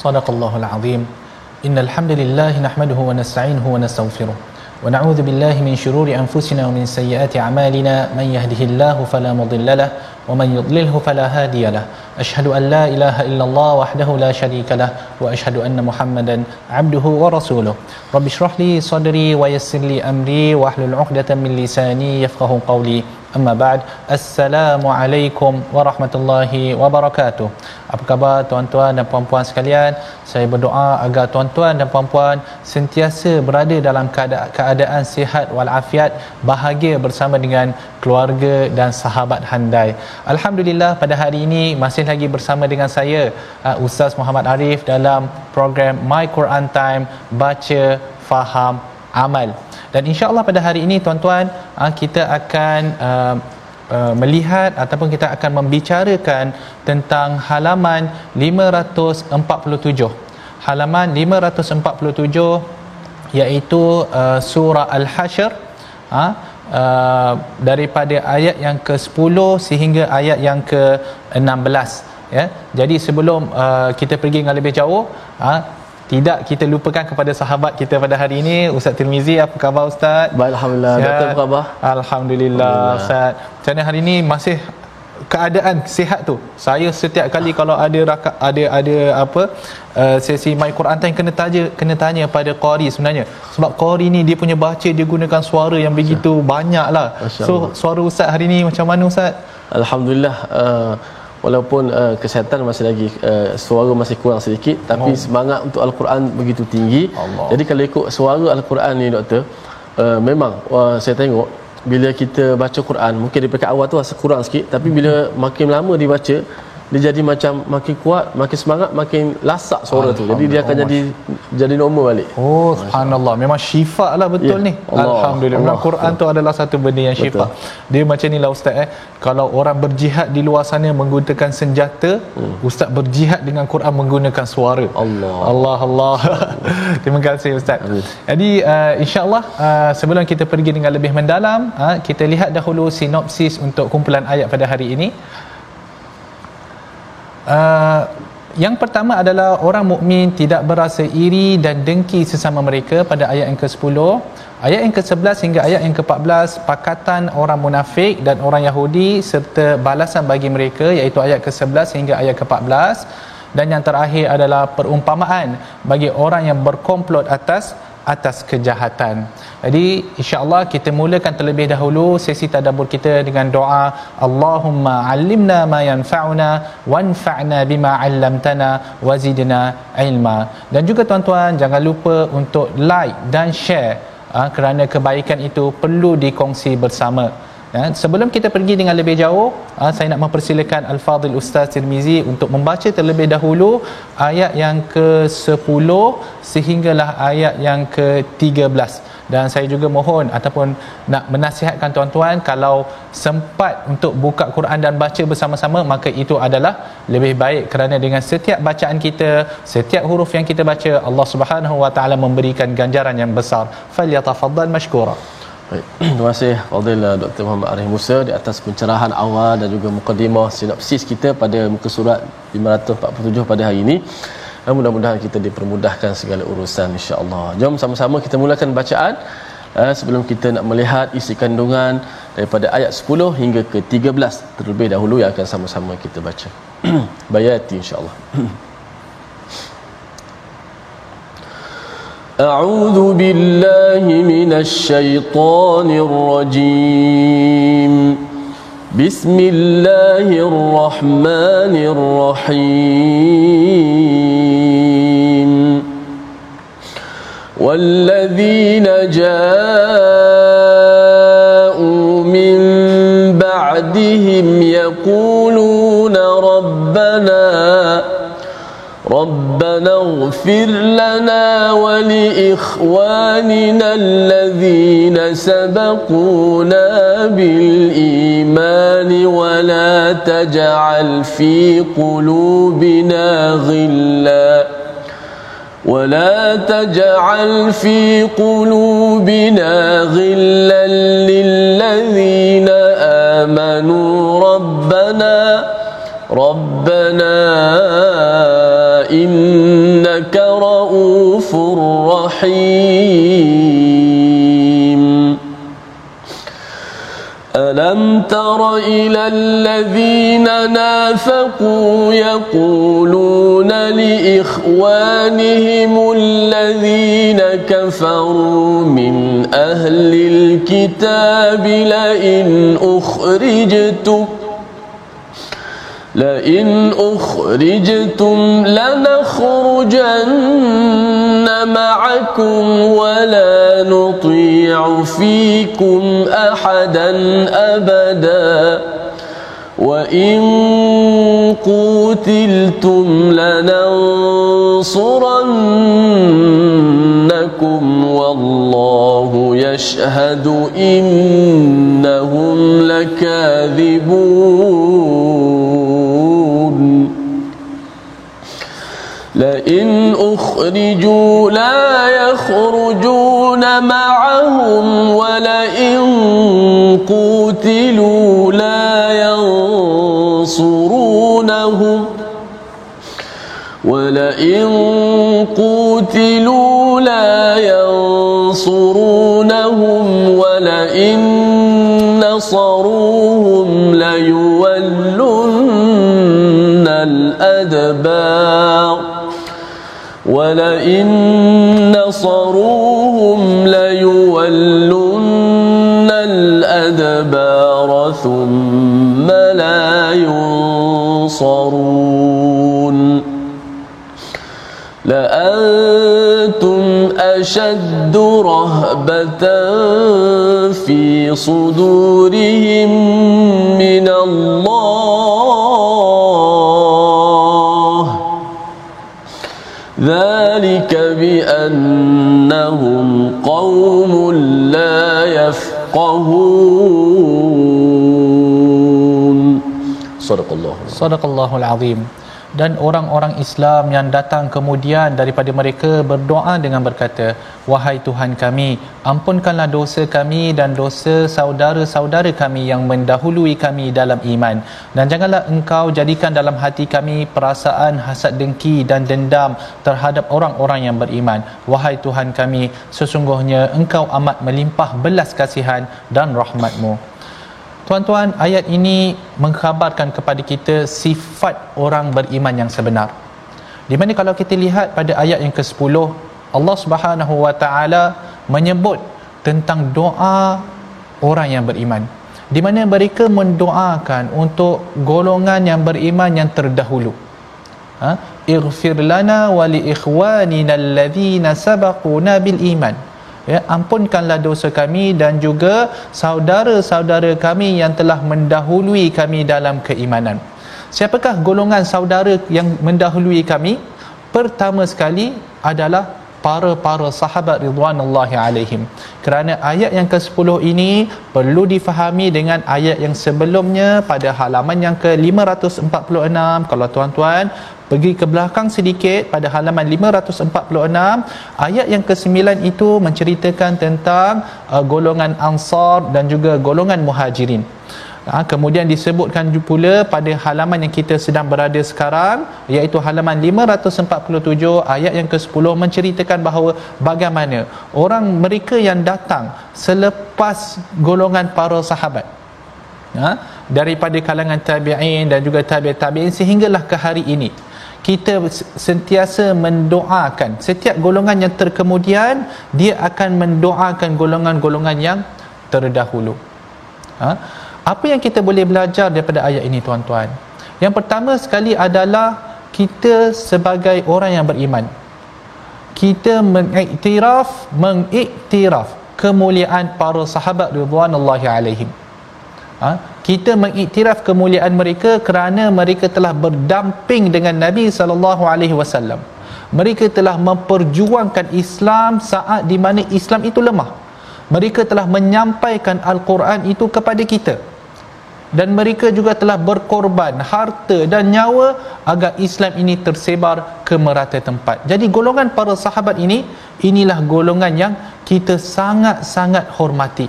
صدق الله العظيم. إن الحمد لله نحمده ونستعينه ونستغفره ونعوذ بالله من شرور أنفسنا ومن سيئات أعمالنا. من يهده الله فلا مضل له ومن يضلله فلا هادي له. أشهد أن لا إله إلا الله وحده لا شريك له وأشهد أن محمدا عبده ورسوله. رب اشرح لي صدري ويسر لي أمري واحلل عقدة من لساني يفقه قولي. Amma ba'd. Assalamualaikum warahmatullahi wabarakatuh. Apa khabar tuan-tuan dan puan-puan sekalian? Saya berdoa agar tuan-tuan dan puan-puan sentiasa berada dalam keadaan, sihat walafiat, bahagia bersama dengan keluarga dan sahabat handai. Alhamdulillah pada hari ini masih lagi bersama dengan saya uh, Ustaz Muhammad Arif dalam program My Quran Time baca faham amal dan insya-Allah pada hari ini tuan-tuan ah, kita akan uh, uh, melihat ataupun kita akan membicarakan tentang halaman 547 halaman 547 iaitu uh, surah al-hasyr. Ha uh, daripada ayat yang ke-10 sehingga ayat yang ke-16 ya jadi sebelum uh, kita pergi dengan lebih jauh ha, tidak kita lupakan kepada sahabat kita pada hari ini Ustaz Tirmizi apa khabar Ustaz? Baik Alhamdulillah Sihat? Doktor apa khabar? Alhamdulillah, Alhamdulillah. Ustaz Macam hari ini masih keadaan sihat tu saya setiap kali kalau ada raka, ada ada apa uh, sesi my Quran time kena tanya kena tanya pada qari sebenarnya sebab qari ni dia punya baca dia gunakan suara yang begitu banyaklah so suara ustaz hari ni macam mana ustaz Alhamdulillah uh, walaupun uh, kesihatan masih lagi uh, suara masih kurang sedikit tapi oh. semangat untuk al-Quran begitu tinggi. Allah. Jadi kalau ikut suara al-Quran ni doktor uh, memang uh, saya tengok bila kita baca Quran mungkin di peringkat awal tu rasa kurang sikit tapi bila makin lama dibaca dia jadi macam makin kuat, makin semangat, makin lasak suara tu. Jadi dia akan jadi jadi normal balik. Oh, subhanallah. Memang syifa lah betul yeah. ni. Allah. Alhamdulillah. Allah. Quran Allah. tu adalah satu benda yang syifa. Dia macam ni lah ustaz eh. Kalau orang berjihad di luar sana menggunakan senjata, hmm. ustaz berjihad dengan Quran menggunakan suara. Allah. Allah Allah. Terima kasih ustaz. Amin. Jadi uh, insya-Allah uh, sebelum kita pergi dengan lebih mendalam, uh, kita lihat dahulu sinopsis untuk kumpulan ayat pada hari ini. Uh, yang pertama adalah orang mukmin tidak berasa iri dan dengki sesama mereka pada ayat yang ke-10. Ayat yang ke-11 hingga ayat yang ke-14 pakatan orang munafik dan orang Yahudi serta balasan bagi mereka iaitu ayat ke-11 hingga ayat ke-14 dan yang terakhir adalah perumpamaan bagi orang yang berkomplot atas atas kejahatan. Jadi insya-Allah kita mulakan terlebih dahulu sesi tadabbur kita dengan doa Allahumma 'allimna ma yanfa'una wanfa'na bima 'allamtana wazidna ilma. Dan juga tuan-tuan jangan lupa untuk like dan share ha, kerana kebaikan itu perlu dikongsi bersama. Ya, sebelum kita pergi dengan lebih jauh, uh, saya nak mempersilakan Al-Fadhil Ustaz Tirmizi untuk membaca terlebih dahulu ayat yang ke-10 sehinggalah ayat yang ke-13. Dan saya juga mohon ataupun nak menasihatkan tuan-tuan kalau sempat untuk buka Quran dan baca bersama-sama maka itu adalah lebih baik kerana dengan setiap bacaan kita, setiap huruf yang kita baca Allah Subhanahu Wa Taala memberikan ganjaran yang besar. Falyatafaddal mashkura. Baik. Terima kasih Fadil Dr. Muhammad Arif Musa di atas pencerahan awal dan juga mukadimah sinopsis kita pada muka surat 547 pada hari ini. Dan mudah-mudahan kita dipermudahkan segala urusan insya-Allah. Jom sama-sama kita mulakan bacaan. uh, sebelum kita nak melihat isi kandungan daripada ayat 10 hingga ke 13 terlebih dahulu yang akan sama-sama kita baca bayati insyaallah أعوذ بالله من الشيطان الرجيم. بسم الله الرحمن الرحيم. والذين جاءوا من بعدهم يقولون ربنا ربنا اغفر لنا ولإخواننا الذين سبقونا بالإيمان ولا تجعل في قلوبنا غلا ولا تجعل في قلوبنا غلا للذين آمنوا ربنا ربنا إنك رؤوف رحيم. ألم تر إلى الذين نافقوا يقولون لإخوانهم الذين كفروا من أهل الكتاب لئن أخرجتم لئن أخرجتم لنخرجن معكم ولا نطيع فيكم أحدا أبدا. وإن قتلتم لننصرنكم والله يشهد إنهم لكاذبون. لئن أخرجوا لا يخرجون معهم ولئن قتلوا لا ينصرونهم ولئن قتلوا لا ينصرونهم ولئن نصروهم ليولن الأدبار ولئن نصروهم ليولن الأدبار ثم لا ينصرون لأنتم أشد رهبة في صدورهم من الله ذلك بأنهم قوم لا يفقهون صدق الله Sadaqallahul Azim. Dan orang-orang Islam yang datang kemudian daripada mereka berdoa dengan berkata, Wahai Tuhan kami, ampunkanlah dosa kami dan dosa saudara-saudara kami yang mendahului kami dalam iman. Dan janganlah engkau jadikan dalam hati kami perasaan hasad dengki dan dendam terhadap orang-orang yang beriman. Wahai Tuhan kami, sesungguhnya engkau amat melimpah belas kasihan dan rahmatmu. Tuan-tuan, ayat ini mengkhabarkan kepada kita sifat orang beriman yang sebenar. Di mana kalau kita lihat pada ayat yang ke-10, Allah Subhanahu Wa Taala menyebut tentang doa orang yang beriman. Di mana mereka mendoakan untuk golongan yang beriman yang terdahulu. Ha? Ighfir lana wa li ikhwanina alladhina sabaquna bil iman ya ampunkanlah dosa kami dan juga saudara-saudara kami yang telah mendahului kami dalam keimanan. Siapakah golongan saudara yang mendahului kami? Pertama sekali adalah para-para sahabat ridwanullahi alaihim. Kerana ayat yang ke-10 ini perlu difahami dengan ayat yang sebelumnya pada halaman yang ke-546 kalau tuan-tuan pergi ke belakang sedikit pada halaman 546 ayat yang ke-9 itu menceritakan tentang uh, golongan ansar dan juga golongan muhajirin Ha, kemudian disebutkan pula pada halaman yang kita sedang berada sekarang iaitu halaman 547 ayat yang ke-10 menceritakan bahawa bagaimana orang mereka yang datang selepas golongan para sahabat ha, daripada kalangan tabi'in dan juga tabi' tabi'in sehinggalah ke hari ini kita sentiasa mendoakan setiap golongan yang terkemudian dia akan mendoakan golongan-golongan yang terdahulu ha? Apa yang kita boleh belajar daripada ayat ini tuan-tuan? Yang pertama sekali adalah kita sebagai orang yang beriman. Kita mengiktiraf mengiktiraf kemuliaan para sahabat radhiyallahu alaihim. Ha? kita mengiktiraf kemuliaan mereka kerana mereka telah berdamping dengan Nabi sallallahu alaihi wasallam. Mereka telah memperjuangkan Islam saat di mana Islam itu lemah. Mereka telah menyampaikan al-Quran itu kepada kita dan mereka juga telah berkorban harta dan nyawa agar Islam ini tersebar ke merata tempat. Jadi golongan para sahabat ini inilah golongan yang kita sangat-sangat hormati.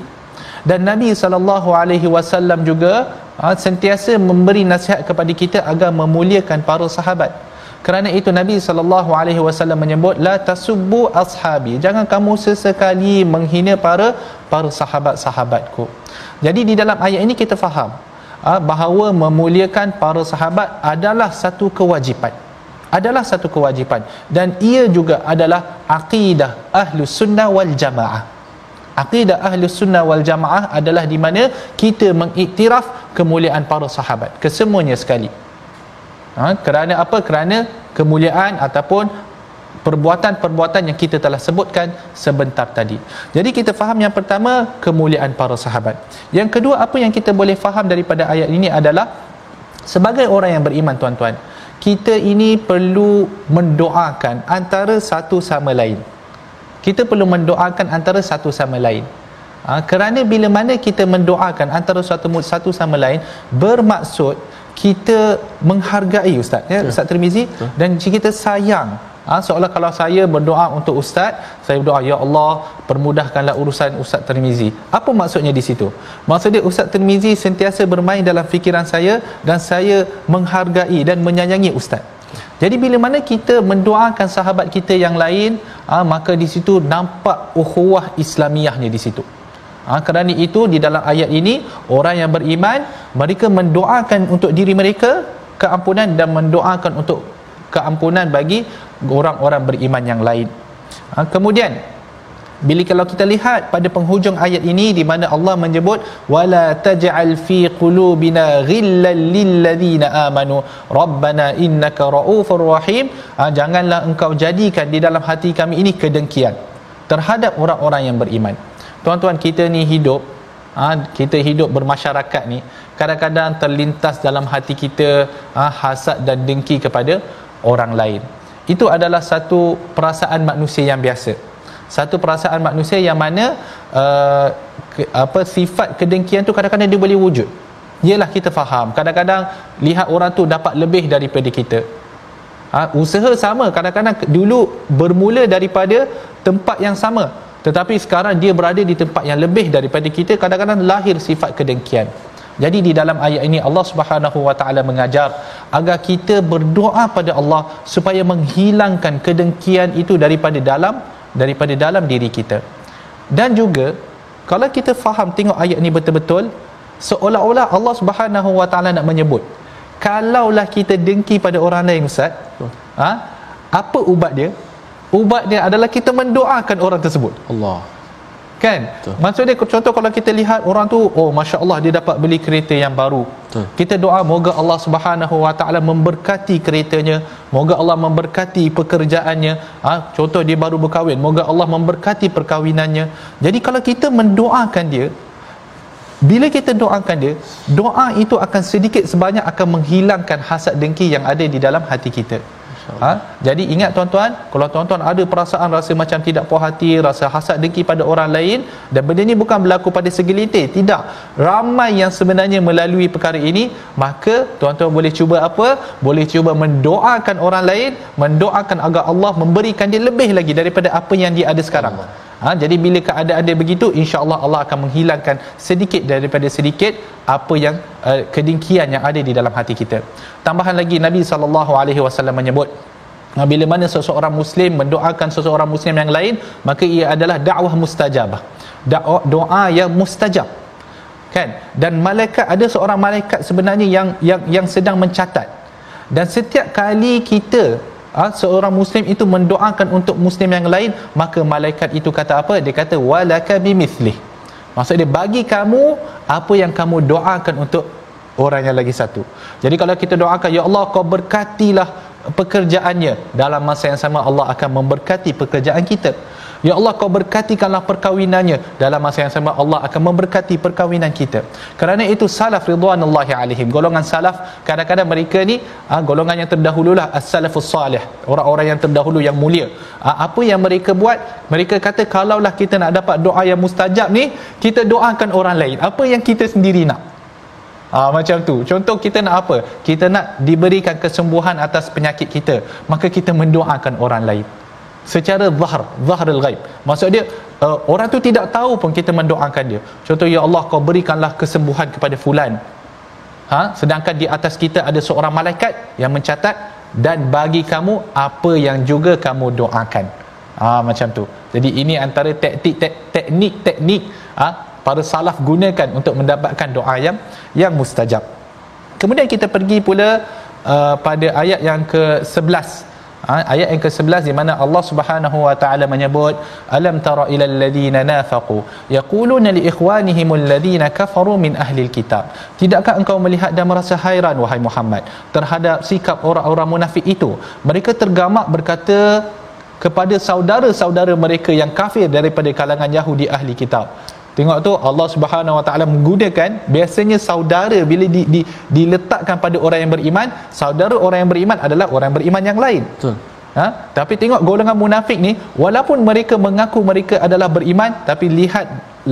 Dan Nabi sallallahu alaihi wasallam juga ha, sentiasa memberi nasihat kepada kita agar memuliakan para sahabat. Kerana itu Nabi sallallahu alaihi wasallam menyebut la tasubbu ashabi. Jangan kamu sesekali menghina para para sahabat-sahabatku. Jadi di dalam ayat ini kita faham ha, bahawa memuliakan para sahabat adalah satu kewajipan. Adalah satu kewajipan. Dan ia juga adalah akidah ahlu sunnah wal jamaah. Akidah ahlu sunnah wal jamaah adalah di mana kita mengiktiraf kemuliaan para sahabat kesemuanya sekali. Ha, kerana apa? Kerana kemuliaan ataupun perbuatan-perbuatan yang kita telah sebutkan sebentar tadi. Jadi kita faham yang pertama kemuliaan para sahabat. Yang kedua apa yang kita boleh faham daripada ayat ini adalah sebagai orang yang beriman tuan-tuan, kita ini perlu mendoakan antara satu sama lain. Kita perlu mendoakan antara satu sama lain. Ha, kerana bila mana kita mendoakan antara satu satu sama lain bermaksud kita menghargai ustaz ya, ya. ustaz Tirmizi dan kita sayang Ha, seolah kalau saya berdoa untuk ustaz, saya berdoa ya Allah permudahkanlah urusan ustaz Tirmizi. Apa maksudnya di situ? Maksudnya ustaz Tirmizi sentiasa bermain dalam fikiran saya dan saya menghargai dan menyayangi ustaz. Jadi bila mana kita mendoakan sahabat kita yang lain, ha, maka di situ nampak ukhuwah Islamiahnya di situ. Ha, kerana itu di dalam ayat ini orang yang beriman mereka mendoakan untuk diri mereka keampunan dan mendoakan untuk keampunan bagi orang-orang beriman yang lain. Ha, kemudian bila kalau kita lihat pada penghujung ayat ini di mana Allah menyebut wala taj'al fi qulubina ghillan lil ladzina amanu. Rabbana innaka raufur rahim. Ha, janganlah engkau jadikan di dalam hati kami ini kedengkian terhadap orang-orang yang beriman. Tuan-tuan kita ni hidup ha, kita hidup bermasyarakat ni kadang-kadang terlintas dalam hati kita ha, hasad dan dengki kepada orang lain itu adalah satu perasaan manusia yang biasa. Satu perasaan manusia yang mana uh, ke, apa sifat kedengkian tu kadang-kadang dia boleh wujud. Ialah kita faham. Kadang-kadang lihat orang tu dapat lebih daripada kita. Ha, usaha sama. Kadang-kadang dulu bermula daripada tempat yang sama. Tetapi sekarang dia berada di tempat yang lebih daripada kita. Kadang-kadang lahir sifat kedengkian jadi di dalam ayat ini Allah Subhanahu wa taala mengajar agar kita berdoa pada Allah supaya menghilangkan kedengkian itu daripada dalam daripada dalam diri kita. Dan juga kalau kita faham tengok ayat ini betul-betul seolah-olah Allah Subhanahu wa taala nak menyebut kalaulah kita dengki pada orang lain ustaz ha apa ubat dia ubat dia adalah kita mendoakan orang tersebut. Allah kan? Betul. maksud dia contoh kalau kita lihat orang tu oh masya-Allah dia dapat beli kereta yang baru. Betul. kita doa moga Allah Subhanahu wa taala memberkati keretanya moga Allah memberkati pekerjaannya. Ha, contoh dia baru berkahwin moga Allah memberkati perkahwinannya. Jadi kalau kita mendoakan dia bila kita doakan dia doa itu akan sedikit sebanyak akan menghilangkan hasad dengki yang ada di dalam hati kita Ha? Jadi ingat tuan-tuan, kalau tuan-tuan ada perasaan rasa macam tidak puas hati, rasa hasad dengki pada orang lain dan benda ini bukan berlaku pada segelintir, tidak. Ramai yang sebenarnya melalui perkara ini, maka tuan-tuan boleh cuba apa? Boleh cuba mendoakan orang lain, mendoakan agar Allah memberikan dia lebih lagi daripada apa yang dia ada sekarang. Allah. Ha, jadi bila keadaan dia begitu insya-Allah Allah akan menghilangkan sedikit daripada sedikit apa yang uh, kedengkian yang ada di dalam hati kita. Tambahan lagi Nabi sallallahu alaihi wasallam menyebut bila mana seseorang muslim mendoakan seseorang muslim yang lain maka ia adalah dakwah mustajabah. Doa, doa yang mustajab. Kan? Dan malaikat ada seorang malaikat sebenarnya yang yang yang sedang mencatat. Dan setiap kali kita ha, seorang muslim itu mendoakan untuk muslim yang lain maka malaikat itu kata apa? Dia kata walaka bimithlih maksud dia bagi kamu apa yang kamu doakan untuk orang yang lagi satu. Jadi kalau kita doakan ya Allah kau berkatilah pekerjaannya. Dalam masa yang sama Allah akan memberkati pekerjaan kita Ya Allah kau berkatikanlah perkahwinannya dalam masa yang sama Allah akan memberkati perkahwinan kita kerana itu salaf ridwanullahi alaihim golongan salaf kadang-kadang mereka ni ha, golongan yang terdahululah as-salafus salih orang-orang yang terdahulu yang mulia ha, apa yang mereka buat mereka kata kalaulah kita nak dapat doa yang mustajab ni kita doakan orang lain apa yang kita sendiri nak Ha, macam tu. Contoh kita nak apa? Kita nak diberikan kesembuhan atas penyakit kita. Maka kita mendoakan orang lain. Secara zahar, zahrul ghaib. Maksud dia uh, orang tu tidak tahu pun kita mendoakan dia. Contoh ya Allah kau berikanlah kesembuhan kepada fulan. Ha? sedangkan di atas kita ada seorang malaikat yang mencatat dan bagi kamu apa yang juga kamu doakan. Ha, macam tu. Jadi ini antara teknik teknik teknik ha, para salaf gunakan untuk mendapatkan doa yang yang mustajab. Kemudian kita pergi pula uh, pada ayat yang ke-11. Ha, ayat yang ke-11 di mana Allah Subhanahu wa taala menyebut alam tara ilal ladina nafaqu? Yaquluna li ikhwanihim alladhina kafaru min ahli alkitab tidakkah engkau melihat dan merasa hairan wahai Muhammad terhadap sikap orang-orang munafik itu? Mereka tergamak berkata kepada saudara-saudara mereka yang kafir daripada kalangan Yahudi ahli kitab Tengok tu Allah Subhanahu Wa Taala menggunakan biasanya saudara bila di, di, diletakkan pada orang yang beriman, saudara orang yang beriman adalah orang yang beriman yang lain. Betul. Ha? Tapi tengok golongan munafik ni walaupun mereka mengaku mereka adalah beriman tapi lihat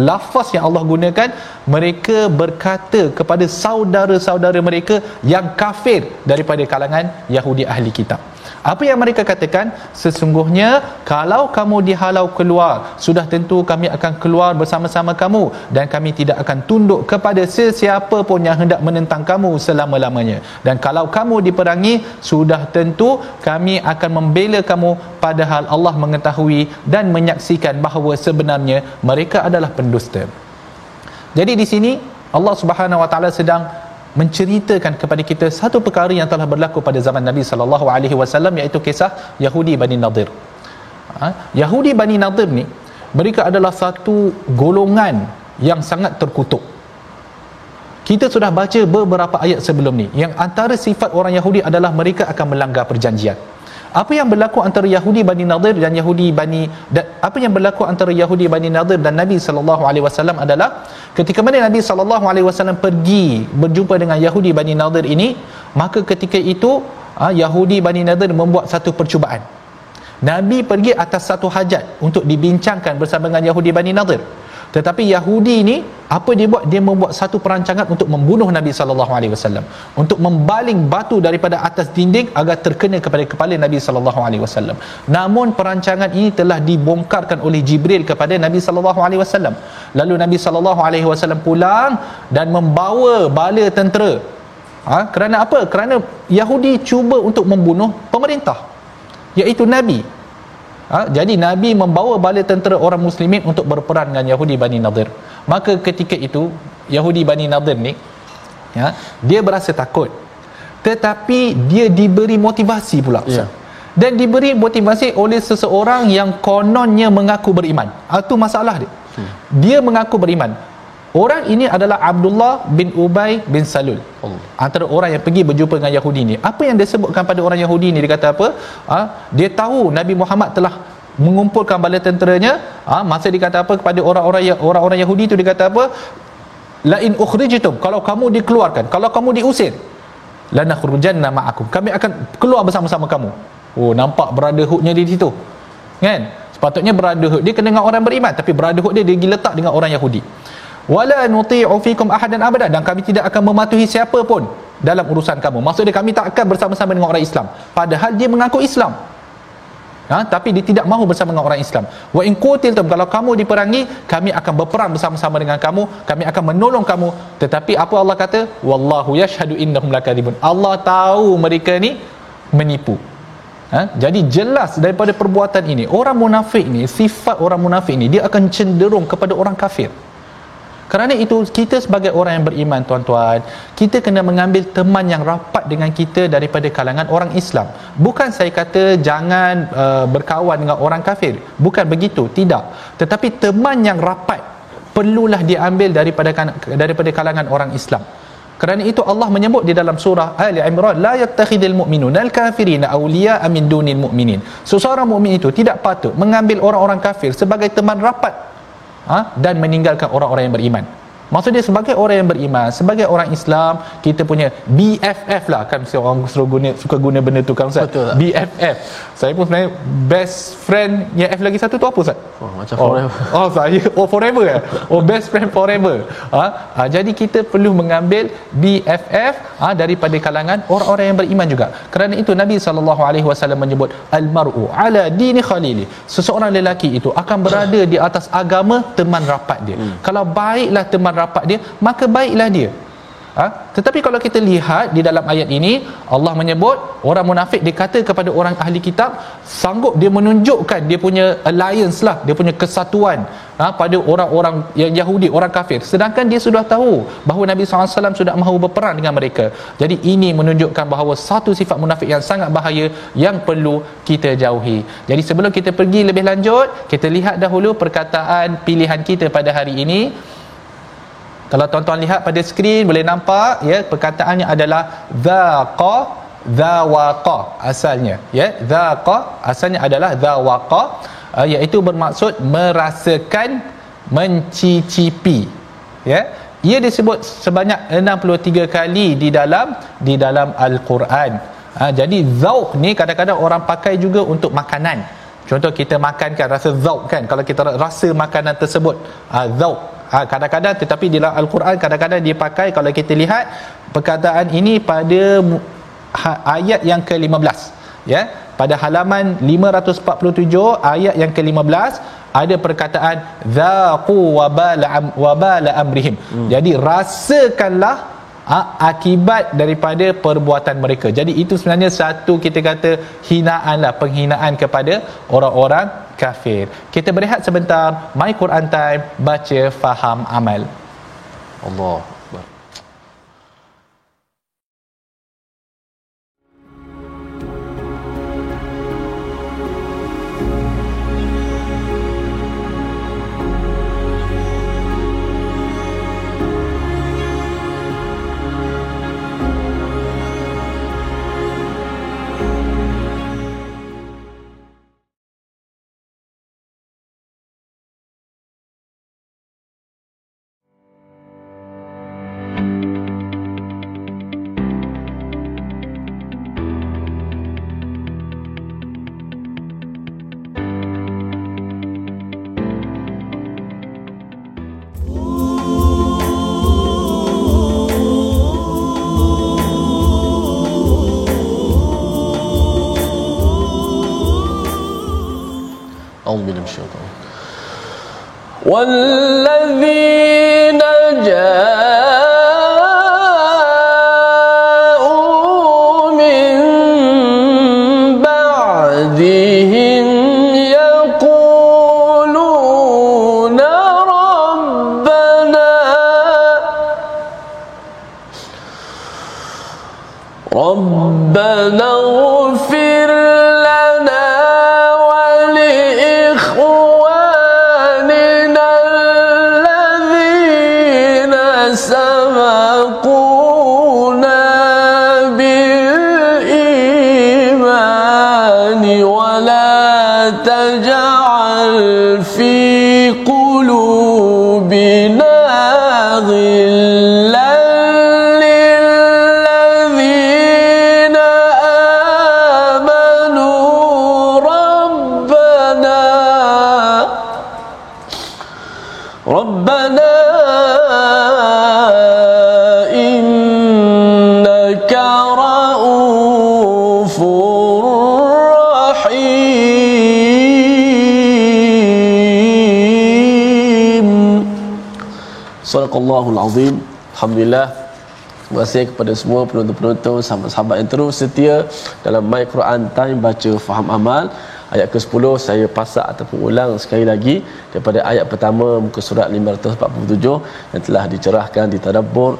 lafaz yang Allah gunakan mereka berkata kepada saudara-saudara mereka yang kafir daripada kalangan Yahudi ahli kitab. Apa yang mereka katakan? Sesungguhnya kalau kamu dihalau keluar, sudah tentu kami akan keluar bersama-sama kamu dan kami tidak akan tunduk kepada sesiapa pun yang hendak menentang kamu selama-lamanya. Dan kalau kamu diperangi, sudah tentu kami akan membela kamu padahal Allah mengetahui dan menyaksikan bahawa sebenarnya mereka adalah pendusta. Jadi di sini Allah Subhanahu Wa Taala sedang menceritakan kepada kita satu perkara yang telah berlaku pada zaman Nabi sallallahu alaihi wasallam iaitu kisah Yahudi Bani Nadir. Ha? Yahudi Bani Nadir ni mereka adalah satu golongan yang sangat terkutuk. Kita sudah baca beberapa ayat sebelum ni yang antara sifat orang Yahudi adalah mereka akan melanggar perjanjian. Apa yang berlaku antara Yahudi Bani Nadir dan Yahudi Bani dan apa yang berlaku antara Yahudi Bani Nadir dan Nabi sallallahu alaihi wasallam adalah ketika mana Nabi sallallahu alaihi wasallam pergi berjumpa dengan Yahudi Bani Nadir ini maka ketika itu ha, Yahudi Bani Nadir membuat satu percubaan. Nabi pergi atas satu hajat untuk dibincangkan bersama dengan Yahudi Bani Nadir tetapi Yahudi ini apa dia buat? Dia membuat satu perancangan untuk membunuh Nabi sallallahu alaihi wasallam, untuk membaling batu daripada atas dinding agar terkena kepada kepala Nabi sallallahu alaihi wasallam. Namun perancangan ini telah dibongkarkan oleh Jibril kepada Nabi sallallahu alaihi wasallam. Lalu Nabi sallallahu alaihi wasallam pulang dan membawa bala tentera. Ha? kerana apa? Kerana Yahudi cuba untuk membunuh pemerintah iaitu Nabi Ha? Jadi Nabi membawa bala tentera orang muslimin untuk berperang dengan Yahudi Bani Nadir. Maka ketika itu Yahudi Bani Nadir ni ya, dia berasa takut. Tetapi dia diberi motivasi pula. Ya. Dan diberi motivasi oleh seseorang yang kononnya mengaku beriman. Itu ha, masalah dia. Hmm. Dia mengaku beriman. Orang ini adalah Abdullah bin Ubay bin Salul. Allah. Antara orang yang pergi berjumpa dengan Yahudi ni. Apa yang dia sebutkan pada orang Yahudi ni dia kata apa? Ha? dia tahu Nabi Muhammad telah mengumpulkan bala tenteranya. Ha? masa dia kata apa kepada orang-orang ya, orang-orang Yahudi tu dia kata apa? La in ukhrijtum kalau kamu dikeluarkan, kalau kamu diusir, la nakhrujanna ma'akum. Kami akan keluar bersama-sama kamu. Oh, nampak brotherhoodnya di situ. Kan? Sepatutnya brotherhood dia kena dengan orang beriman tapi brotherhood dia dia letak dengan orang Yahudi wala nuti'u fikum ahadan abada dan kami tidak akan mematuhi siapa pun dalam urusan kamu. Maksudnya kami tak akan bersama-sama dengan orang Islam. Padahal dia mengaku Islam. Ha, tapi dia tidak mahu bersama dengan orang Islam. Wa in qutiltum kalau kamu diperangi kami akan berperang bersama-sama dengan kamu. Kami akan menolong kamu. Tetapi apa Allah kata? Wallahu yashhadu innahum lakadzibun Allah tahu mereka ni menipu. Ha? jadi jelas daripada perbuatan ini orang munafik ni sifat orang munafik ni dia akan cenderung kepada orang kafir kerana itu kita sebagai orang yang beriman tuan-tuan, kita kena mengambil teman yang rapat dengan kita daripada kalangan orang Islam. Bukan saya kata jangan uh, berkawan dengan orang kafir. Bukan begitu, tidak. Tetapi teman yang rapat perlulah diambil daripada daripada kalangan orang Islam. Kerana itu Allah menyebut di dalam surah Ali Imran la yattakhidul mu'minun al kafirina awliya min dunil mu'minin. Seseorang mukmin itu tidak patut mengambil orang-orang kafir sebagai teman rapat ha? dan meninggalkan orang-orang yang beriman Maksudnya sebagai orang yang beriman, sebagai orang Islam, kita punya BFF lah kan mesti orang suruh guna suka guna benda tu kan Ustaz. Betul tak? BFF. Saya pun sebenarnya best friend yang F lagi satu tu apa Ustaz? Oh, macam oh. forever. Oh, saya oh forever ya. Oh best friend forever. Ha? ha? jadi kita perlu mengambil BFF ha, daripada kalangan orang-orang yang beriman juga. Kerana itu Nabi sallallahu alaihi wasallam menyebut al-mar'u ala dini khalili. Seseorang lelaki itu akan berada di atas agama teman rapat dia. Hmm. Kalau baiklah teman rapat dia maka baiklah dia. Ha? tetapi kalau kita lihat di dalam ayat ini Allah menyebut orang munafik dia kata kepada orang ahli kitab sanggup dia menunjukkan dia punya alliance lah dia punya kesatuan ha? pada orang-orang yang Yahudi orang kafir. Sedangkan dia sudah tahu bahawa Nabi SAW sudah mahu berperang dengan mereka. Jadi ini menunjukkan bahawa satu sifat munafik yang sangat bahaya yang perlu kita jauhi. Jadi sebelum kita pergi lebih lanjut kita lihat dahulu perkataan pilihan kita pada hari ini kalau tuan-tuan lihat pada skrin boleh nampak ya perkataannya adalah zaqa zawaqa asalnya. Ya zaqa asalnya adalah zawaqa uh, iaitu bermaksud merasakan mencicipi. Ya ia disebut sebanyak 63 kali di dalam di dalam al-Quran. Ha, jadi zauq ni kadang-kadang orang pakai juga untuk makanan. Contoh kita makan kan rasa zauq kan. Kalau kita rasa makanan tersebut ha, zauq ha, kadang-kadang tetapi di dalam al-Quran kadang-kadang dia pakai kalau kita lihat perkataan ini pada ha, ayat yang ke-15 ya pada halaman 547 ayat yang ke-15 ada perkataan zaqu wabala wabala amrihim hmm. jadi rasakanlah ha, akibat daripada perbuatan mereka. Jadi itu sebenarnya satu kita kata hinaan lah, penghinaan kepada orang-orang kafir. Kita berehat sebentar, My Quran Time, baca, faham, amal. Allah. والذين جاءوا من بعدهم يقولون ربنا ربنا Sadaqallahul azim. Alhamdulillah Terima kasih kepada semua penonton-penonton, sahabat-sahabat yang terus setia dalam My Quran Time baca faham amal ayat ke-10 saya pasak ataupun ulang sekali lagi daripada ayat pertama muka surat 547 yang telah dicerahkan ditadabbur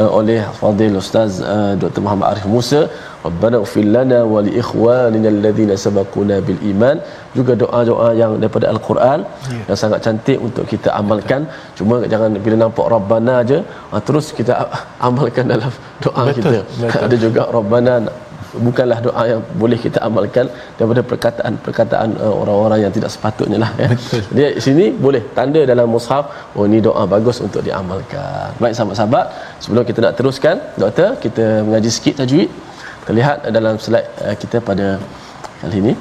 uh, oleh Fadil Ustaz uh, Dr. Muhammad Arif Musa Rabbana ighfir lana wa li ikhwanina alladhina sabaquna bil iman juga doa-doa yang daripada al-Quran yeah. yang sangat cantik untuk kita amalkan cuma jangan bila nampak rabbana aja uh, terus kita amalkan dalam doa betul, kita betul. ada juga rabbana bukanlah doa yang boleh kita amalkan daripada perkataan-perkataan uh, orang-orang yang tidak sepatutnya lah ya. Betul. Dia sini boleh tanda dalam mushaf oh ini doa bagus untuk diamalkan. Baik sahabat-sahabat, sebelum kita nak teruskan doktor, kita mengaji sikit tajwid. Terlihat dalam slide uh, kita pada kali ini.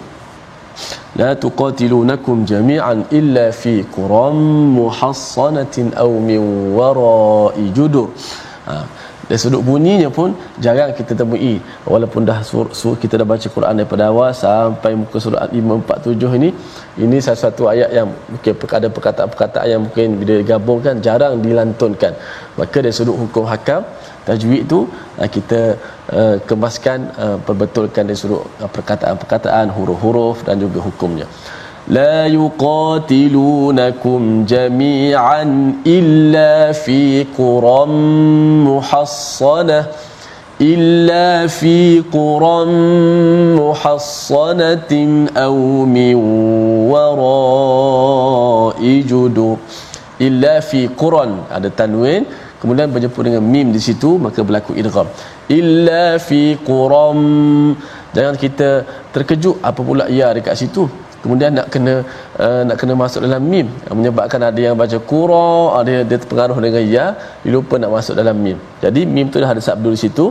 La tuqatilunakum jami'an illa fi quram muhassanatin aw min wara'i judur. Ha dari sudut bunyinya pun jarang kita temui. Walaupun dah sur, sur, kita dah baca Quran daripada awal sampai muka surat 547 ini ini salah satu ayat yang mungkin ada perkataan-perkataan yang mungkin bila digabungkan jarang dilantunkan. Maka dari sudut hukum hakam tajwid tu uh, kita uh, kemaskan uh, perbetulkan dari sudut perkataan-perkataan huruf-huruf dan juga hukumnya لا يقاتلونكم جميعا إلا في قرى محصنة إلا في قرى محصنة أو من وراء جدر إلا في قرى ada tanwin kemudian berjumpa dengan mim di situ maka berlaku idgham illa fi quram jangan kita terkejut apa pula ya dekat situ kemudian nak kena uh, nak kena masuk dalam mim. Menyebabkan ada yang baca qura ada dia terpengaruh dengan ya dia lupa nak masuk dalam mim. Jadi mim tu dah ada sabdu di situ.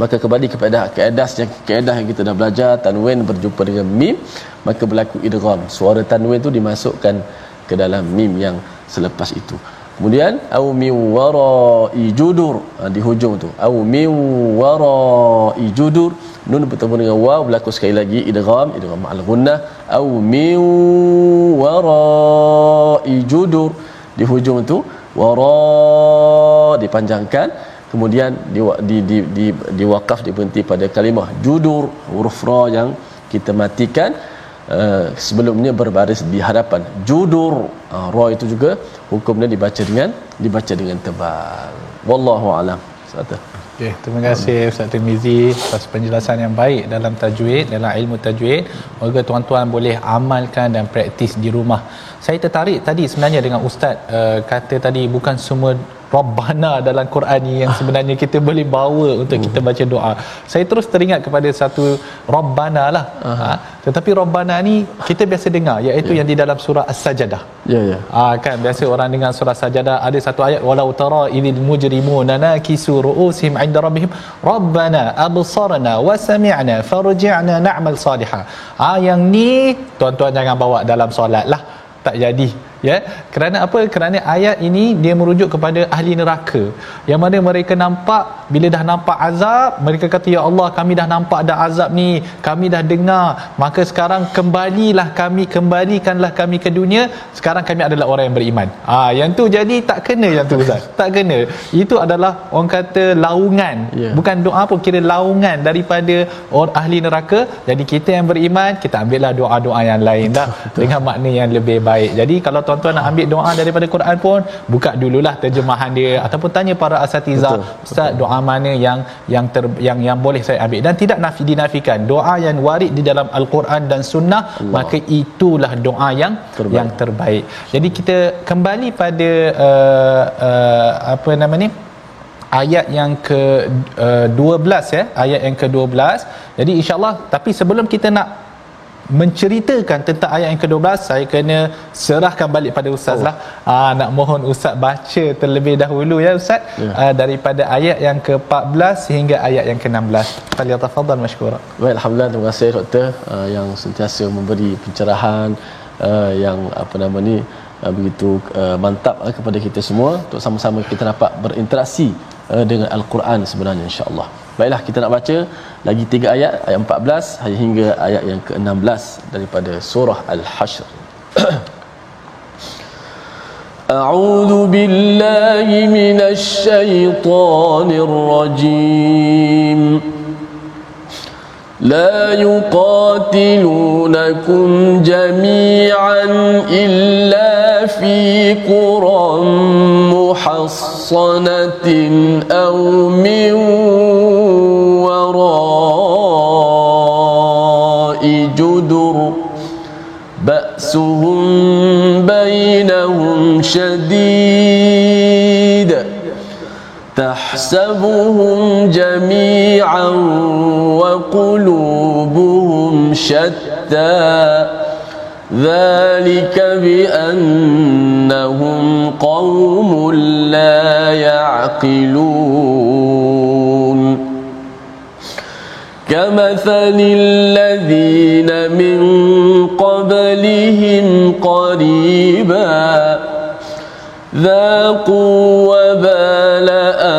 Maka kembali kepada kaedah yang kaedah yang kita dah belajar tanwin berjumpa dengan mim maka berlaku idgham. Suara tanwin tu dimasukkan ke dalam mim yang selepas itu kemudian au min wara'i judur. Ha, di hujung tu. Au min wara'i judur. Nun bertemu dengan waw berlaku sekali lagi. Idgham idgham ma'al gunnah au min wara'i judur. Di hujung tu wara dipanjangkan. Kemudian di di di di, di wakaf diberhenti pada kalimah judur. Huruf ra yang kita matikan uh, sebelumnya berbaris di hadapan judur uh, ra itu juga hukumnya dibaca dengan dibaca dengan tebal wallahu alam satu Okay, terima kasih Ustaz Tirmizi atas penjelasan yang baik dalam tajwid, dalam ilmu tajwid. Moga tuan-tuan boleh amalkan dan praktis di rumah. Saya tertarik tadi sebenarnya dengan Ustaz uh, kata tadi bukan semua Rabbana dalam Quran ni yang sebenarnya kita boleh bawa untuk kita baca doa. Saya terus teringat kepada satu Rabbana lah. Ha, tetapi Rabbana ni kita biasa dengar iaitu yeah. yang di dalam surah As-Sajdah. Ya yeah, ya. Yeah. Ha, kan biasa orang dengar surah Sajdah ada satu ayat walau tara idil mujrimuna nakisu ru'usihim 'inda rabbihim Rabbana absarna wa sami'na farji'na na'mal salihah. Ah ha, yang ni tuan-tuan jangan bawa dalam solat lah. Tak jadi ya kerana apa? Kerana ayat ini dia merujuk kepada ahli neraka. Yang mana mereka nampak bila dah nampak azab mereka kata ya Allah kami dah nampak dah azab ni kami dah dengar. Maka sekarang kembalilah kami kembalikanlah kami ke dunia. Sekarang kami adalah orang yang beriman. Ah yang tu jadi tak kena yang tu ustaz. Tak kena. Itu adalah orang kata laungan. Yeah. bukan doa pun kira laungan daripada orang ahli neraka. Jadi kita yang beriman kita ambillah doa-doa yang lain dah dengan makna yang lebih baik. Jadi kalau tuan-tuan nak ambil doa daripada Quran pun buka dululah terjemahan dia ataupun tanya para asatiza ustaz doa mana yang yang ter, yang yang boleh saya ambil? Dan tidak nafi dinafikan doa yang warid di dalam al-Quran dan sunnah Allah. maka itulah doa yang terbaik. yang terbaik. Jadi kita kembali pada uh, uh, apa nama ni? Ayat yang ke uh, 12 ya. Ayat yang ke-12 jadi insyaallah tapi sebelum kita nak menceritakan tentang ayat yang ke-12 saya kena serahkan balik pada ustaz oh. lah. Aa, ah, nak mohon ustaz baca terlebih dahulu ya ustaz. Ya. Aa, ah, daripada ayat yang ke-14 sehingga ayat yang ke-16. Falyatafadhal mashkura baik alhamdulillah terima kasih doktor. Uh, yang sentiasa memberi pencerahan uh, yang apa nama ni uh, begitu uh, mantap uh, kepada kita semua. Untuk sama-sama kita dapat berinteraksi uh, dengan al-Quran sebenarnya insya-Allah Baiklah kita nak baca lagi tiga ayat ayat 14 hingga ayat yang ke-16 daripada surah Al-Hashr. أعوذ بالله من الشيطان الرجيم لا يقاتلونكم جميعا إلا في قرى محصنة أو من وراء جدر. بأسهم بينهم شديد تحسبهم جميعا وقلوبهم شتى. ذلك بأنهم قوم لا يعقلون. كمثل الذين من قبلهم قريبا ذاقوا وبال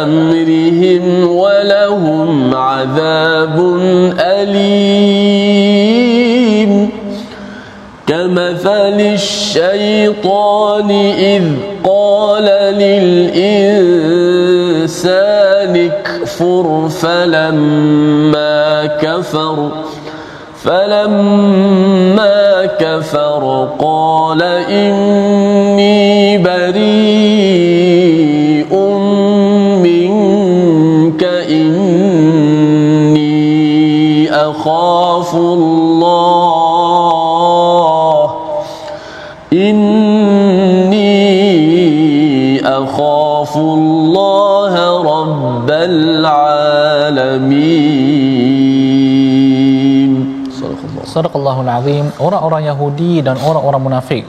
أمرهم ولهم عذاب أليم. كمثل الشيطان إذ قال للإنسان اكفر فلما كفر فلما كفر قال إني بريء أخاف الله رب العالمين Sadaqallahul Azim orang-orang Yahudi dan orang-orang munafik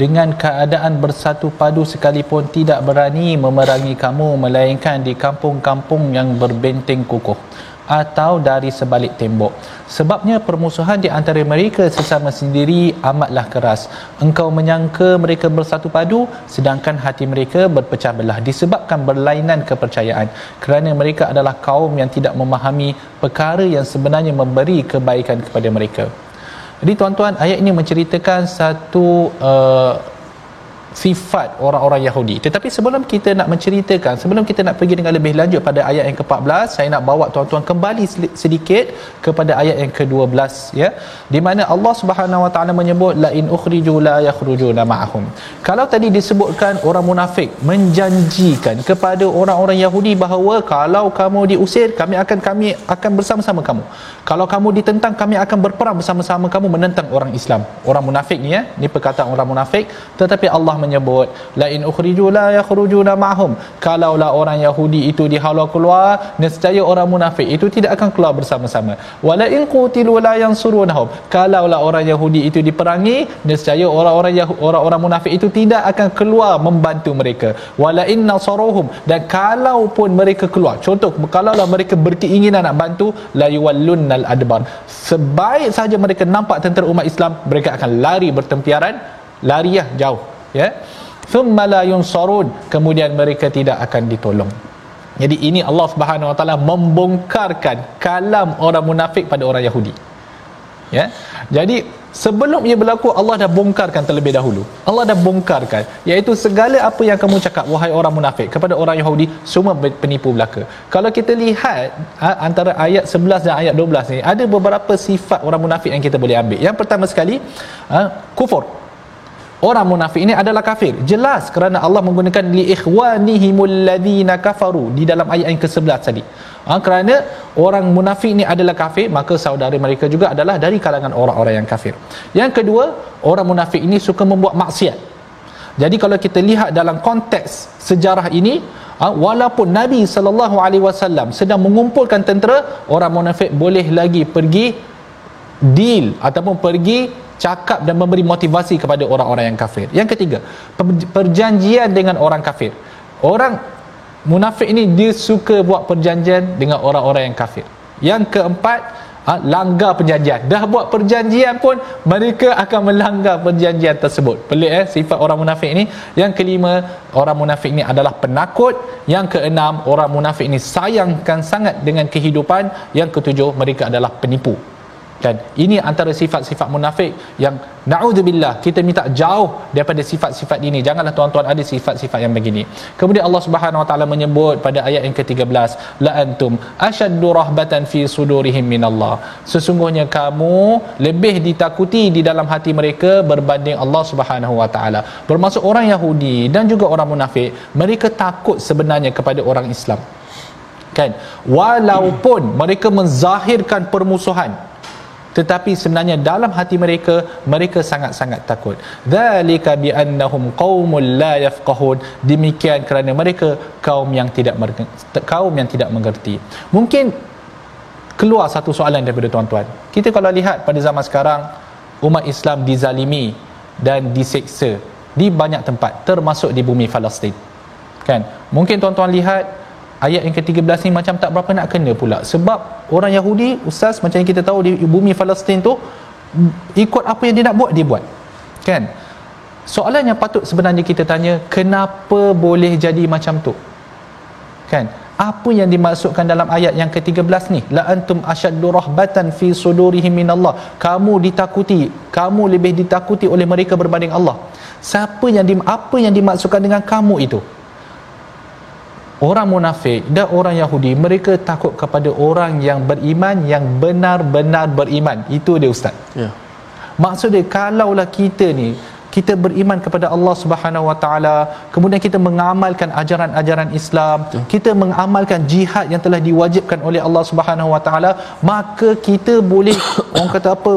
dengan keadaan bersatu padu sekalipun tidak berani memerangi kamu melainkan di kampung-kampung yang berbenteng kukuh atau dari sebalik tembok. Sebabnya permusuhan di antara mereka sesama sendiri amatlah keras. Engkau menyangka mereka bersatu padu sedangkan hati mereka berpecah belah disebabkan berlainan kepercayaan. Kerana mereka adalah kaum yang tidak memahami perkara yang sebenarnya memberi kebaikan kepada mereka. Jadi tuan-tuan ayat ini menceritakan satu uh, sifat orang-orang Yahudi. Tetapi sebelum kita nak menceritakan, sebelum kita nak pergi dengan lebih lanjut pada ayat yang ke-14, saya nak bawa tuan-tuan kembali sedikit kepada ayat yang ke-12 ya. Di mana Allah Subhanahu Wa Taala menyebut la in ukhriju la yakhrujuna ma'ahum. Kalau tadi disebutkan orang munafik menjanjikan kepada orang-orang Yahudi bahawa kalau kamu diusir, kami akan kami akan bersama-sama kamu. Kalau kamu ditentang, kami akan berperang bersama-sama kamu menentang orang Islam. Orang munafik ni ya, ni perkataan orang munafik, tetapi Allah menyebut la in ukhriju la yakhrujuna ma'hum. Kalaulah orang Yahudi itu dihalau keluar nescaya orang munafik itu tidak akan keluar bersama-sama. Wala in qutilu la yansurunhum kalaulah orang Yahudi itu diperangi nescaya orang-orang orang-orang munafik itu tidak akan keluar membantu mereka. Wala in nasaruhum. Dan kalaupun mereka keluar contoh kalaulah mereka berkeinginan nak bantu la yuwallunnal adbar. Sebaik saja mereka nampak tentera umat Islam mereka akan lari bertempiaran lariah jauh ya? Thumma la yunsarun. Kemudian mereka tidak akan ditolong. Jadi ini Allah Subhanahu Wa Taala membongkarkan kalam orang munafik pada orang Yahudi. Ya? Jadi sebelum ia berlaku Allah dah bongkarkan terlebih dahulu. Allah dah bongkarkan iaitu segala apa yang kamu cakap wahai orang munafik kepada orang Yahudi semua penipu belaka. Kalau kita lihat ha, antara ayat 11 dan ayat 12 ni ada beberapa sifat orang munafik yang kita boleh ambil. Yang pertama sekali kufur orang munafik ini adalah kafir. Jelas kerana Allah menggunakan li ikhwanihimul ladina kafaru di dalam ayat yang ke-11 tadi. Ha, kerana orang munafik ini adalah kafir maka saudara mereka juga adalah dari kalangan orang-orang yang kafir. Yang kedua orang munafik ini suka membuat maksiat. Jadi kalau kita lihat dalam konteks sejarah ini ha, walaupun Nabi sallallahu alaihi wasallam sedang mengumpulkan tentera orang munafik boleh lagi pergi deal ataupun pergi cakap dan memberi motivasi kepada orang-orang yang kafir. Yang ketiga, perjanjian dengan orang kafir. Orang munafik ini dia suka buat perjanjian dengan orang-orang yang kafir. Yang keempat, ha, langgar perjanjian. Dah buat perjanjian pun mereka akan melanggar perjanjian tersebut. Pelik eh sifat orang munafik ini. Yang kelima, orang munafik ini adalah penakut. Yang keenam, orang munafik ini sayangkan sangat dengan kehidupan. Yang ketujuh, mereka adalah penipu dan ini antara sifat-sifat munafik yang naudzubillah kita minta jauh daripada sifat-sifat ini. Janganlah tuan-tuan ada sifat-sifat yang begini. Kemudian Allah Subhanahu wa taala menyebut pada ayat yang ke-13 la antum ashaddu rahbatan fi sudurihim minallah. Sesungguhnya kamu lebih ditakuti di dalam hati mereka berbanding Allah Subhanahu wa taala. Bermaksud orang Yahudi dan juga orang munafik mereka takut sebenarnya kepada orang Islam. Kan? Walaupun mereka menzahirkan permusuhan tetapi sebenarnya dalam hati mereka mereka sangat-sangat takut. Zalika bi annahum qaumul la yafqahun. Demikian kerana mereka kaum yang tidak kaum yang tidak mengerti. Mungkin keluar satu soalan daripada tuan-tuan. Kita kalau lihat pada zaman sekarang umat Islam dizalimi dan diseksa di banyak tempat termasuk di bumi Palestin. Kan? Mungkin tuan-tuan lihat ayat yang ke-13 ni macam tak berapa nak kena pula. Sebab orang Yahudi ustaz macam yang kita tahu di bumi Palestin tu ikut apa yang dia nak buat dia buat. Kan? Soalan yang patut sebenarnya kita tanya kenapa boleh jadi macam tu? Kan? Apa yang dimaksudkan dalam ayat yang ke-13 ni? La antum ashaddu rahbatan fi sudurihim minallah. Kamu ditakuti kamu lebih ditakuti oleh mereka berbanding Allah. Siapa yang di, apa yang dimaksudkan dengan kamu itu orang munafik dan orang Yahudi mereka takut kepada orang yang beriman yang benar-benar beriman. Itu dia ustaz. Ya. Maksud dia kalaulah kita ni kita beriman kepada Allah Subhanahu Wa Taala kemudian kita mengamalkan ajaran-ajaran Islam ya. kita mengamalkan jihad yang telah diwajibkan oleh Allah Subhanahu Wa Taala maka kita boleh orang kata apa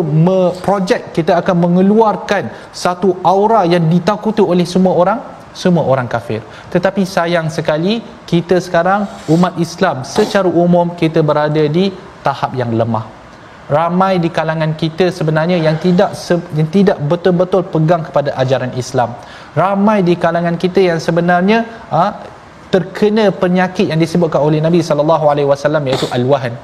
projek kita akan mengeluarkan satu aura yang ditakuti oleh semua orang semua orang kafir. Tetapi sayang sekali kita sekarang umat Islam secara umum kita berada di tahap yang lemah. Ramai di kalangan kita sebenarnya yang tidak yang tidak betul-betul pegang kepada ajaran Islam. Ramai di kalangan kita yang sebenarnya ha, terkena penyakit yang disebutkan oleh Nabi sallallahu alaihi wasallam iaitu al-wahn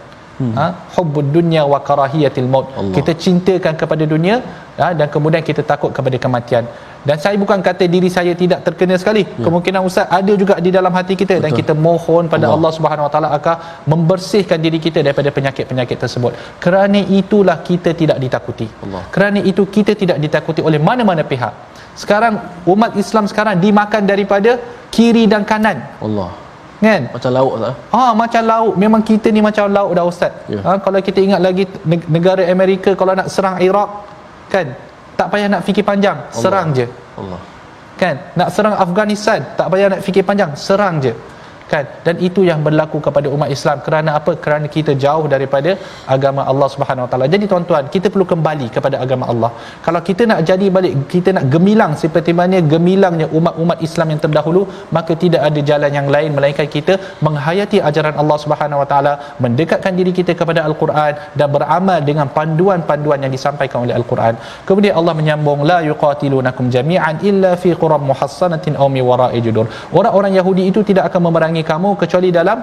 hmm. ha hubbud dunya wa karahiyatil maut. Allah. kita cintakan kepada dunia ha, dan kemudian kita takut kepada kematian dan saya bukan kata diri saya tidak terkena sekali. Ya. kemungkinan ustaz ada juga di dalam hati kita. Betul. dan kita mohon pada Allah. Allah Subhanahu Wa Taala akan membersihkan diri kita daripada penyakit-penyakit tersebut. Kerana itulah kita tidak ditakuti. Allah. kerana itu kita tidak ditakuti oleh mana-mana pihak. Sekarang umat Islam sekarang dimakan daripada kiri dan kanan. Allah. Kan? Macam lauk ah macam lauk. Memang kita ni macam lauk dah ustaz. Ya. ha, kalau kita ingat lagi negara Amerika kalau nak serang Iraq kan tak payah nak fikir panjang Allah. serang je. Allah. Kan? Nak serang Afghanistan tak payah nak fikir panjang serang je kan dan itu yang berlaku kepada umat Islam. Kerana apa? Kerana kita jauh daripada agama Allah Subhanahu Wa Taala. Jadi tuan-tuan kita perlu kembali kepada agama Allah. Kalau kita nak jadi balik kita nak gemilang seperti mana gemilangnya umat-umat Islam yang terdahulu maka tidak ada jalan yang lain melainkan kita menghayati ajaran Allah Subhanahu Wa Taala mendekatkan diri kita kepada Al-Quran dan beramal dengan panduan-panduan yang disampaikan oleh Al-Quran. Kemudian Allah menyambung la yuqatilunakum jami'an illa fi quram muhassanatin aw mi wara'i judur. Orang-orang Yahudi itu tidak akan memerangi memerangi kamu kecuali dalam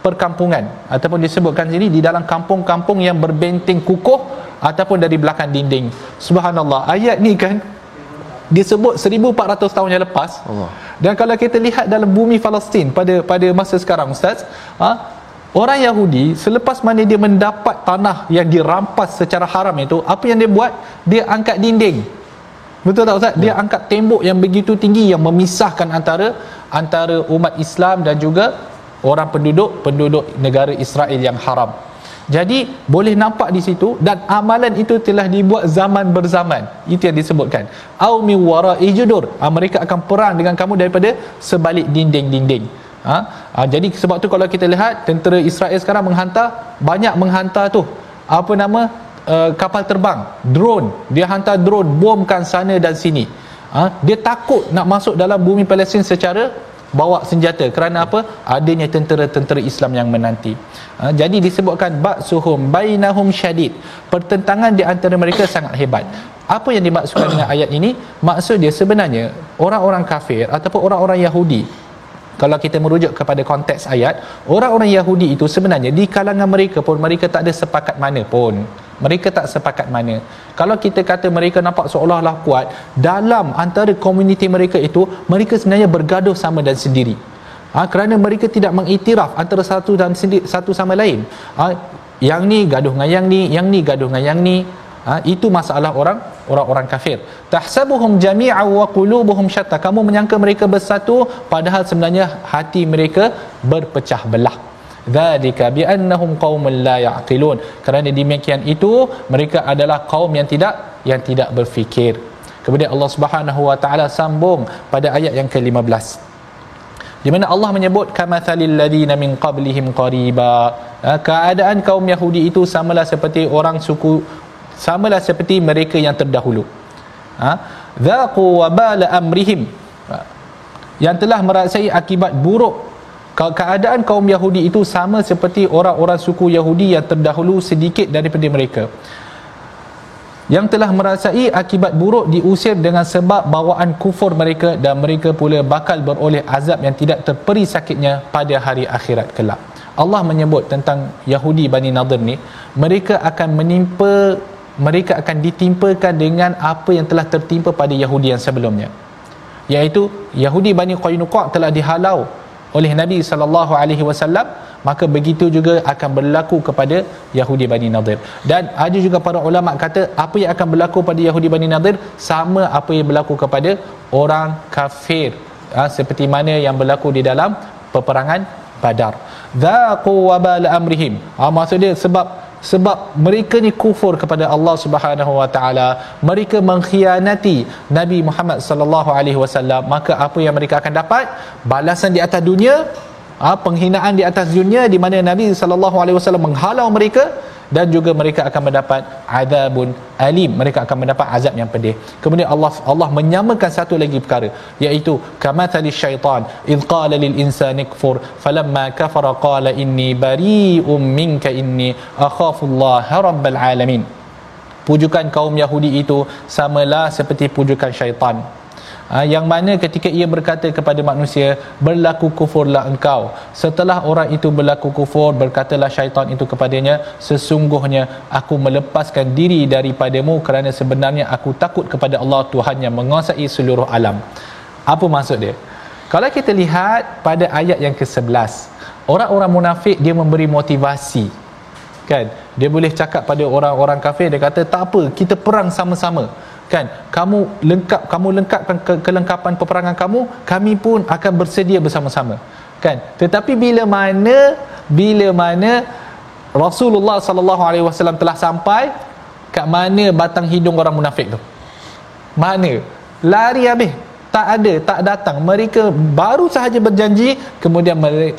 perkampungan. Ataupun disebutkan sini di dalam kampung-kampung yang berbenteng kukuh ataupun dari belakang dinding. Subhanallah. Ayat ni kan disebut 1400 tahun yang lepas. Allah. dan kalau kita lihat dalam bumi Palestin pada pada masa sekarang ustaz ha, orang Yahudi selepas mana dia mendapat tanah yang dirampas secara haram itu apa yang dia buat? Dia angkat dinding betul tak ustaz ya. dia angkat tembok yang begitu tinggi yang memisahkan antara antara umat Islam dan juga orang penduduk penduduk negara Israel yang haram. Jadi boleh nampak di situ dan amalan itu telah dibuat zaman berzaman. Itu yang disebutkan. Au mi wara'i judur. Ha, mereka akan perang dengan kamu daripada sebalik dinding-dinding. Ha? ha? jadi sebab tu kalau kita lihat tentera Israel sekarang menghantar banyak menghantar tu apa nama uh, kapal terbang drone. Dia hantar drone bomkan sana dan sini. Ha, dia takut nak masuk dalam bumi Palestin secara bawa senjata. Kerana apa? Adanya tentera-tentera Islam yang menanti. Ha, jadi disebutkan ba'suhum bainahum syadid. Pertentangan di antara mereka sangat hebat. Apa yang dimaksudkan dengan ayat ini? Maksud dia sebenarnya orang-orang kafir ataupun orang-orang Yahudi kalau kita merujuk kepada konteks ayat orang-orang Yahudi itu sebenarnya di kalangan mereka pun mereka tak ada sepakat mana pun. Mereka tak sepakat mana. Kalau kita kata mereka nampak seolah-olah kuat dalam antara komuniti mereka itu mereka sebenarnya bergaduh sama dan sendiri. Ha, kerana mereka tidak mengiktiraf antara satu dan sendiri, satu sama lain. Ha, yang ni gaduh dengan yang ni yang ni gaduh dengan yang ni ha, itu masalah orang orang-orang kafir. Tahsabuhum jami'a wa qulubuhum syatta. Kamu menyangka mereka bersatu padahal sebenarnya hati mereka berpecah belah. Dzalika bi annahum qaumun la ya'qilun. Kerana demikian itu mereka adalah kaum yang tidak yang tidak berfikir. Kemudian Allah Subhanahu wa taala sambung pada ayat yang ke-15 di mana Allah menyebut kamathalil ladina min qablihim qariba. Ha, keadaan kaum Yahudi itu samalah seperti orang suku samalah seperti mereka yang terdahulu. Ha? Dhaqu wabala amrihim. Ha, yang telah merasai akibat buruk. Keadaan kaum Yahudi itu sama seperti orang-orang suku Yahudi yang terdahulu sedikit daripada mereka. Yang telah merasai akibat buruk diusir dengan sebab bawaan kufur mereka dan mereka pula bakal beroleh azab yang tidak terperi sakitnya pada hari akhirat kelak. Allah menyebut tentang Yahudi Bani Nadir ni, mereka akan menimpa mereka akan ditimpakan dengan apa yang telah tertimpa pada Yahudi yang sebelumnya. Iaitu Yahudi Bani Qainuqa telah dihalau oleh Nabi sallallahu alaihi wasallam maka begitu juga akan berlaku kepada Yahudi Bani Nadir. Dan ada juga para ulama kata apa yang akan berlaku pada Yahudi Bani Nadir sama apa yang berlaku kepada orang kafir. Ha, seperti mana yang berlaku di dalam peperangan Badar. Dzaqu wabal amrihim. Ha, maksud dia sebab sebab mereka ni kufur kepada Allah Subhanahu wa taala. Mereka mengkhianati Nabi Muhammad sallallahu alaihi wasallam. Maka apa yang mereka akan dapat? Balasan di atas dunia ha, penghinaan di atas dunia di mana Nabi sallallahu alaihi wasallam menghalau mereka dan juga mereka akan mendapat azabun alim. Mereka akan mendapat azab yang pedih. Kemudian Allah Allah menyamakan satu lagi perkara iaitu kamathali syaitan id qala lil insani kfur falamma kafara qala inni bari'um minka inni akhafu Allah rabbal alamin. Pujukan kaum Yahudi itu samalah seperti pujukan syaitan yang mana ketika ia berkata kepada manusia berlaku kufurlah engkau. Setelah orang itu berlaku kufur berkatalah syaitan itu kepadanya sesungguhnya aku melepaskan diri daripadamu kerana sebenarnya aku takut kepada Allah Tuhan yang menguasai seluruh alam. Apa maksud dia? Kalau kita lihat pada ayat yang ke-11 orang-orang munafik dia memberi motivasi. Kan? Dia boleh cakap pada orang-orang kafir dia kata tak apa kita perang sama-sama kan? Kamu lengkap kamu lengkapkan ke, kelengkapan peperangan kamu kami pun akan bersedia bersama-sama. Kan? Tetapi bila mana bila mana Rasulullah sallallahu alaihi wasallam telah sampai kat mana batang hidung orang munafik tu? Mana? Lari habis tak ada tak datang. Mereka baru sahaja berjanji kemudian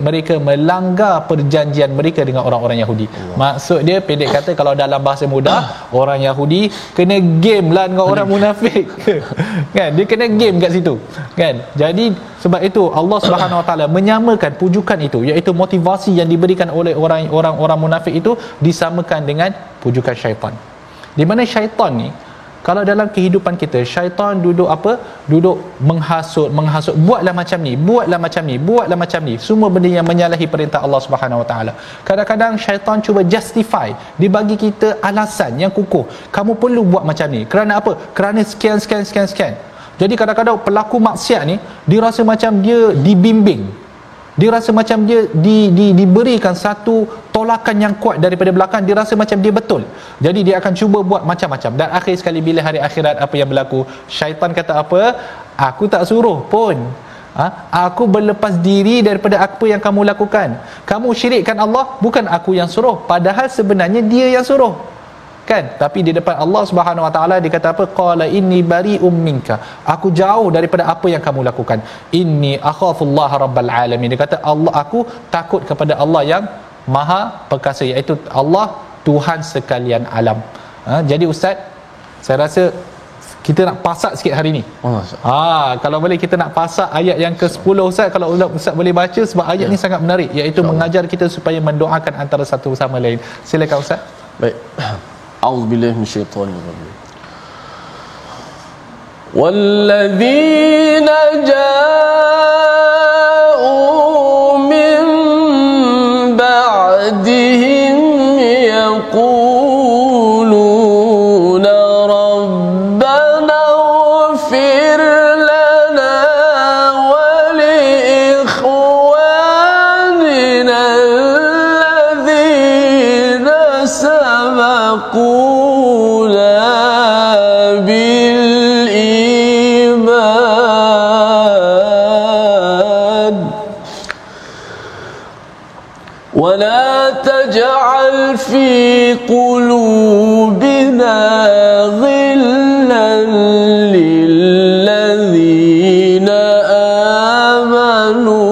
mereka melanggar perjanjian mereka dengan orang-orang Yahudi. Allah. maksud dia pendek kata kalau dalam bahasa mudah orang Yahudi kena game lah dengan orang munafik. Kan? Dia kena game kat situ. Kan? Jadi sebab itu Allah Subhanahu Wa Taala menyamakan pujukan itu iaitu motivasi yang diberikan oleh orang-orang orang munafik itu disamakan dengan pujukan syaitan. Di mana syaitan ni kalau dalam kehidupan kita syaitan duduk apa? Duduk menghasut menghasut. Buatlah macam ni buatlah macam ni buatlah macam ni. Semua benda yang menyalahi perintah Allah Subhanahu Wa Taala. Kadang-kadang syaitan cuba justify dia bagi kita alasan yang kukuh. Kamu perlu buat macam ni. Kerana apa? Kerana sekian sekian sekian sekian jadi kadang-kadang pelaku maksiat ni dia rasa macam dia dibimbing dia rasa macam dia di, di, diberikan satu tolakan yang kuat daripada belakang. Dia rasa macam dia betul. Jadi dia akan cuba buat macam-macam. Dan akhir sekali bila hari akhirat apa yang berlaku? Syaitan kata apa? Aku tak suruh pun. Ha? aku berlepas diri daripada apa yang kamu lakukan. Kamu syirikkan Allah bukan aku yang suruh. Padahal sebenarnya dia yang suruh kan tapi di depan Allah Subhanahu Wa Taala dia kata apa qala inni bari'um minka aku jauh daripada apa yang kamu lakukan inni akhafullah rabbal alamin dia kata Allah aku takut kepada Allah yang maha perkasa iaitu Allah Tuhan sekalian alam ha, jadi ustaz saya rasa kita nak pasak sikit hari ni. Oh, ha, kalau boleh kita nak pasak ayat yang ke-10 Ustaz kalau Ustaz boleh baca sebab ayat ya. ni sangat menarik iaitu mengajar kita supaya mendoakan antara satu sama lain. Silakan Ustaz. Baik. أعوذ بالله من الشيطان الرجيم. والذين جاءوا من بعدهم ولا تجعل في قلوبنا غلا للذين آمنوا.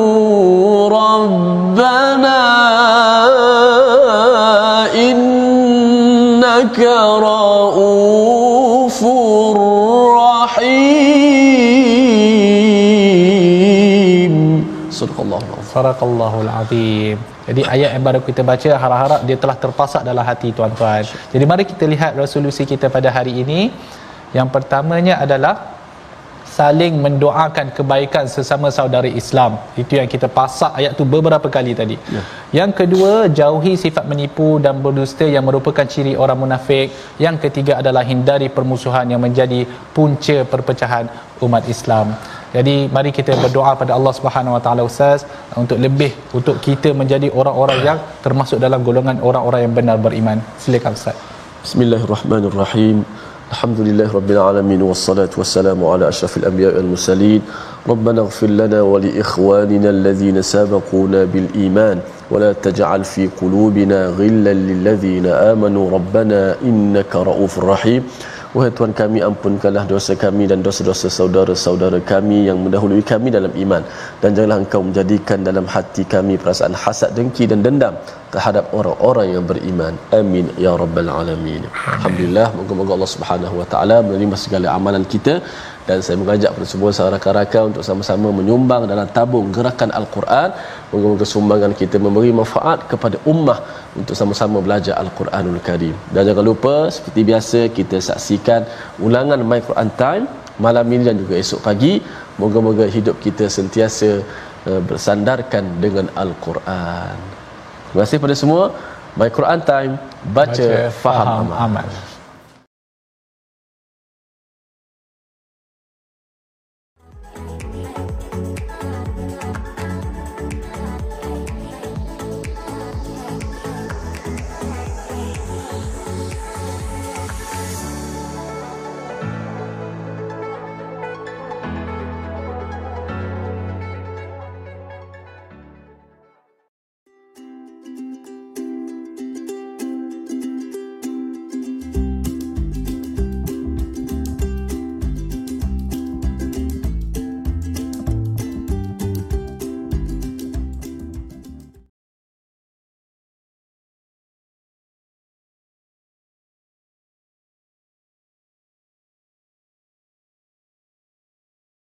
ربنا إنك رؤوف رحيم. صدق الله العظيم. Sadaqallahul azim. Jadi ayat yang baru kita baca harap-harap dia telah terpasak dalam hati tuan-tuan. Jadi mari kita lihat resolusi kita pada hari ini. Yang pertamanya adalah saling mendoakan kebaikan sesama saudara Islam. Itu yang kita pasak ayat tu beberapa kali tadi. Ya. Yang kedua, jauhi sifat menipu dan berdusta yang merupakan ciri orang munafik. Yang ketiga adalah hindari permusuhan yang menjadi punca perpecahan umat Islam. Jadi mari kita berdoa pada Allah Subhanahu Wa Taala Ustaz untuk lebih untuk kita menjadi orang-orang yang termasuk dalam golongan orang-orang yang benar beriman. Silakan Ustaz. Bismillahirrahmanirrahim. Alhamdulillah Rabbil Alamin Wassalatu wassalamu ala ashrafil anbiya wal mursalin Rabbana ighfir lana wa li ikhwanina alladhina sabaquna bil iman taj'al fi qulubina ghillan lil ladzina amanu Rabbana innaka ra'ufur rahim Wahai Tuhan kami ampunkanlah dosa kami dan dosa-dosa saudara-saudara kami yang mendahului kami dalam iman. Dan janganlah engkau menjadikan dalam hati kami perasaan hasad dengki dan dendam terhadap orang-orang yang beriman. Amin ya rabbal alamin. Alhamdulillah moga-moga Allah Subhanahu wa taala menerima segala amalan kita. Dan saya mengajak kepada semua saudara rakan untuk sama-sama menyumbang dalam tabung gerakan al-Quran. Moga-moga sumbangan kita memberi manfaat kepada ummah untuk sama-sama belajar al-Quranul Karim dan jangan lupa seperti biasa kita saksikan ulangan My Quran Time malam ini dan juga esok pagi moga-moga hidup kita sentiasa uh, bersandarkan dengan al-Quran Terima kasih pada semua. My Quran Time, baca, baca faham, faham amal. amal.